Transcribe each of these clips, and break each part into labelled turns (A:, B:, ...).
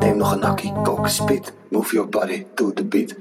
A: Neem nog een hakkie, koken spit. Move your body to the beat.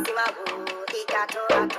B: Massima, Hikato,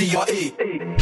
B: G-R-E.